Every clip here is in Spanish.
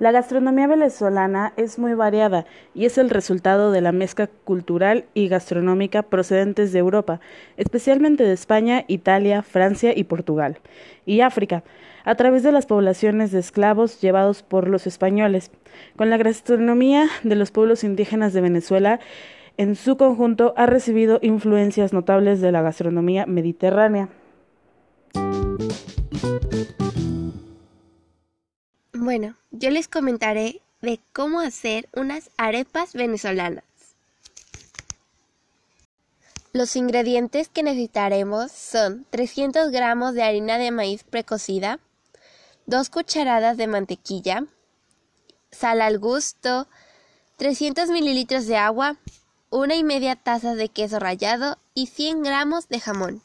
La gastronomía venezolana es muy variada y es el resultado de la mezcla cultural y gastronómica procedentes de Europa, especialmente de España, Italia, Francia y Portugal, y África, a través de las poblaciones de esclavos llevados por los españoles, con la gastronomía de los pueblos indígenas de Venezuela en su conjunto ha recibido influencias notables de la gastronomía mediterránea. Bueno, yo les comentaré de cómo hacer unas arepas venezolanas. Los ingredientes que necesitaremos son 300 gramos de harina de maíz precocida, 2 cucharadas de mantequilla, sal al gusto, 300 mililitros de agua, una y media taza de queso rallado y 100 gramos de jamón.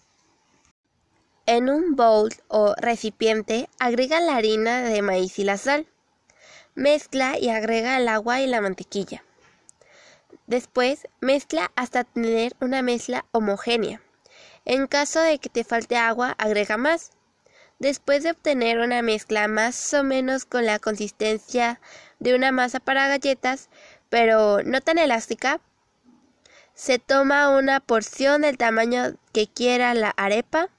En un bowl o recipiente agrega la harina de maíz y la sal. Mezcla y agrega el agua y la mantequilla. Después mezcla hasta tener una mezcla homogénea. En caso de que te falte agua, agrega más. Después de obtener una mezcla más o menos con la consistencia de una masa para galletas, pero no tan elástica, se toma una porción del tamaño que quiera la arepa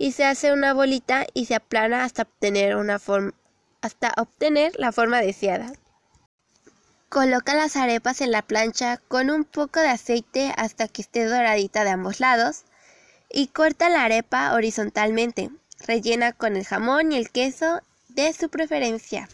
y se hace una bolita y se aplana hasta obtener una forma hasta obtener la forma deseada. Coloca las arepas en la plancha con un poco de aceite hasta que esté doradita de ambos lados y corta la arepa horizontalmente. Rellena con el jamón y el queso de su preferencia.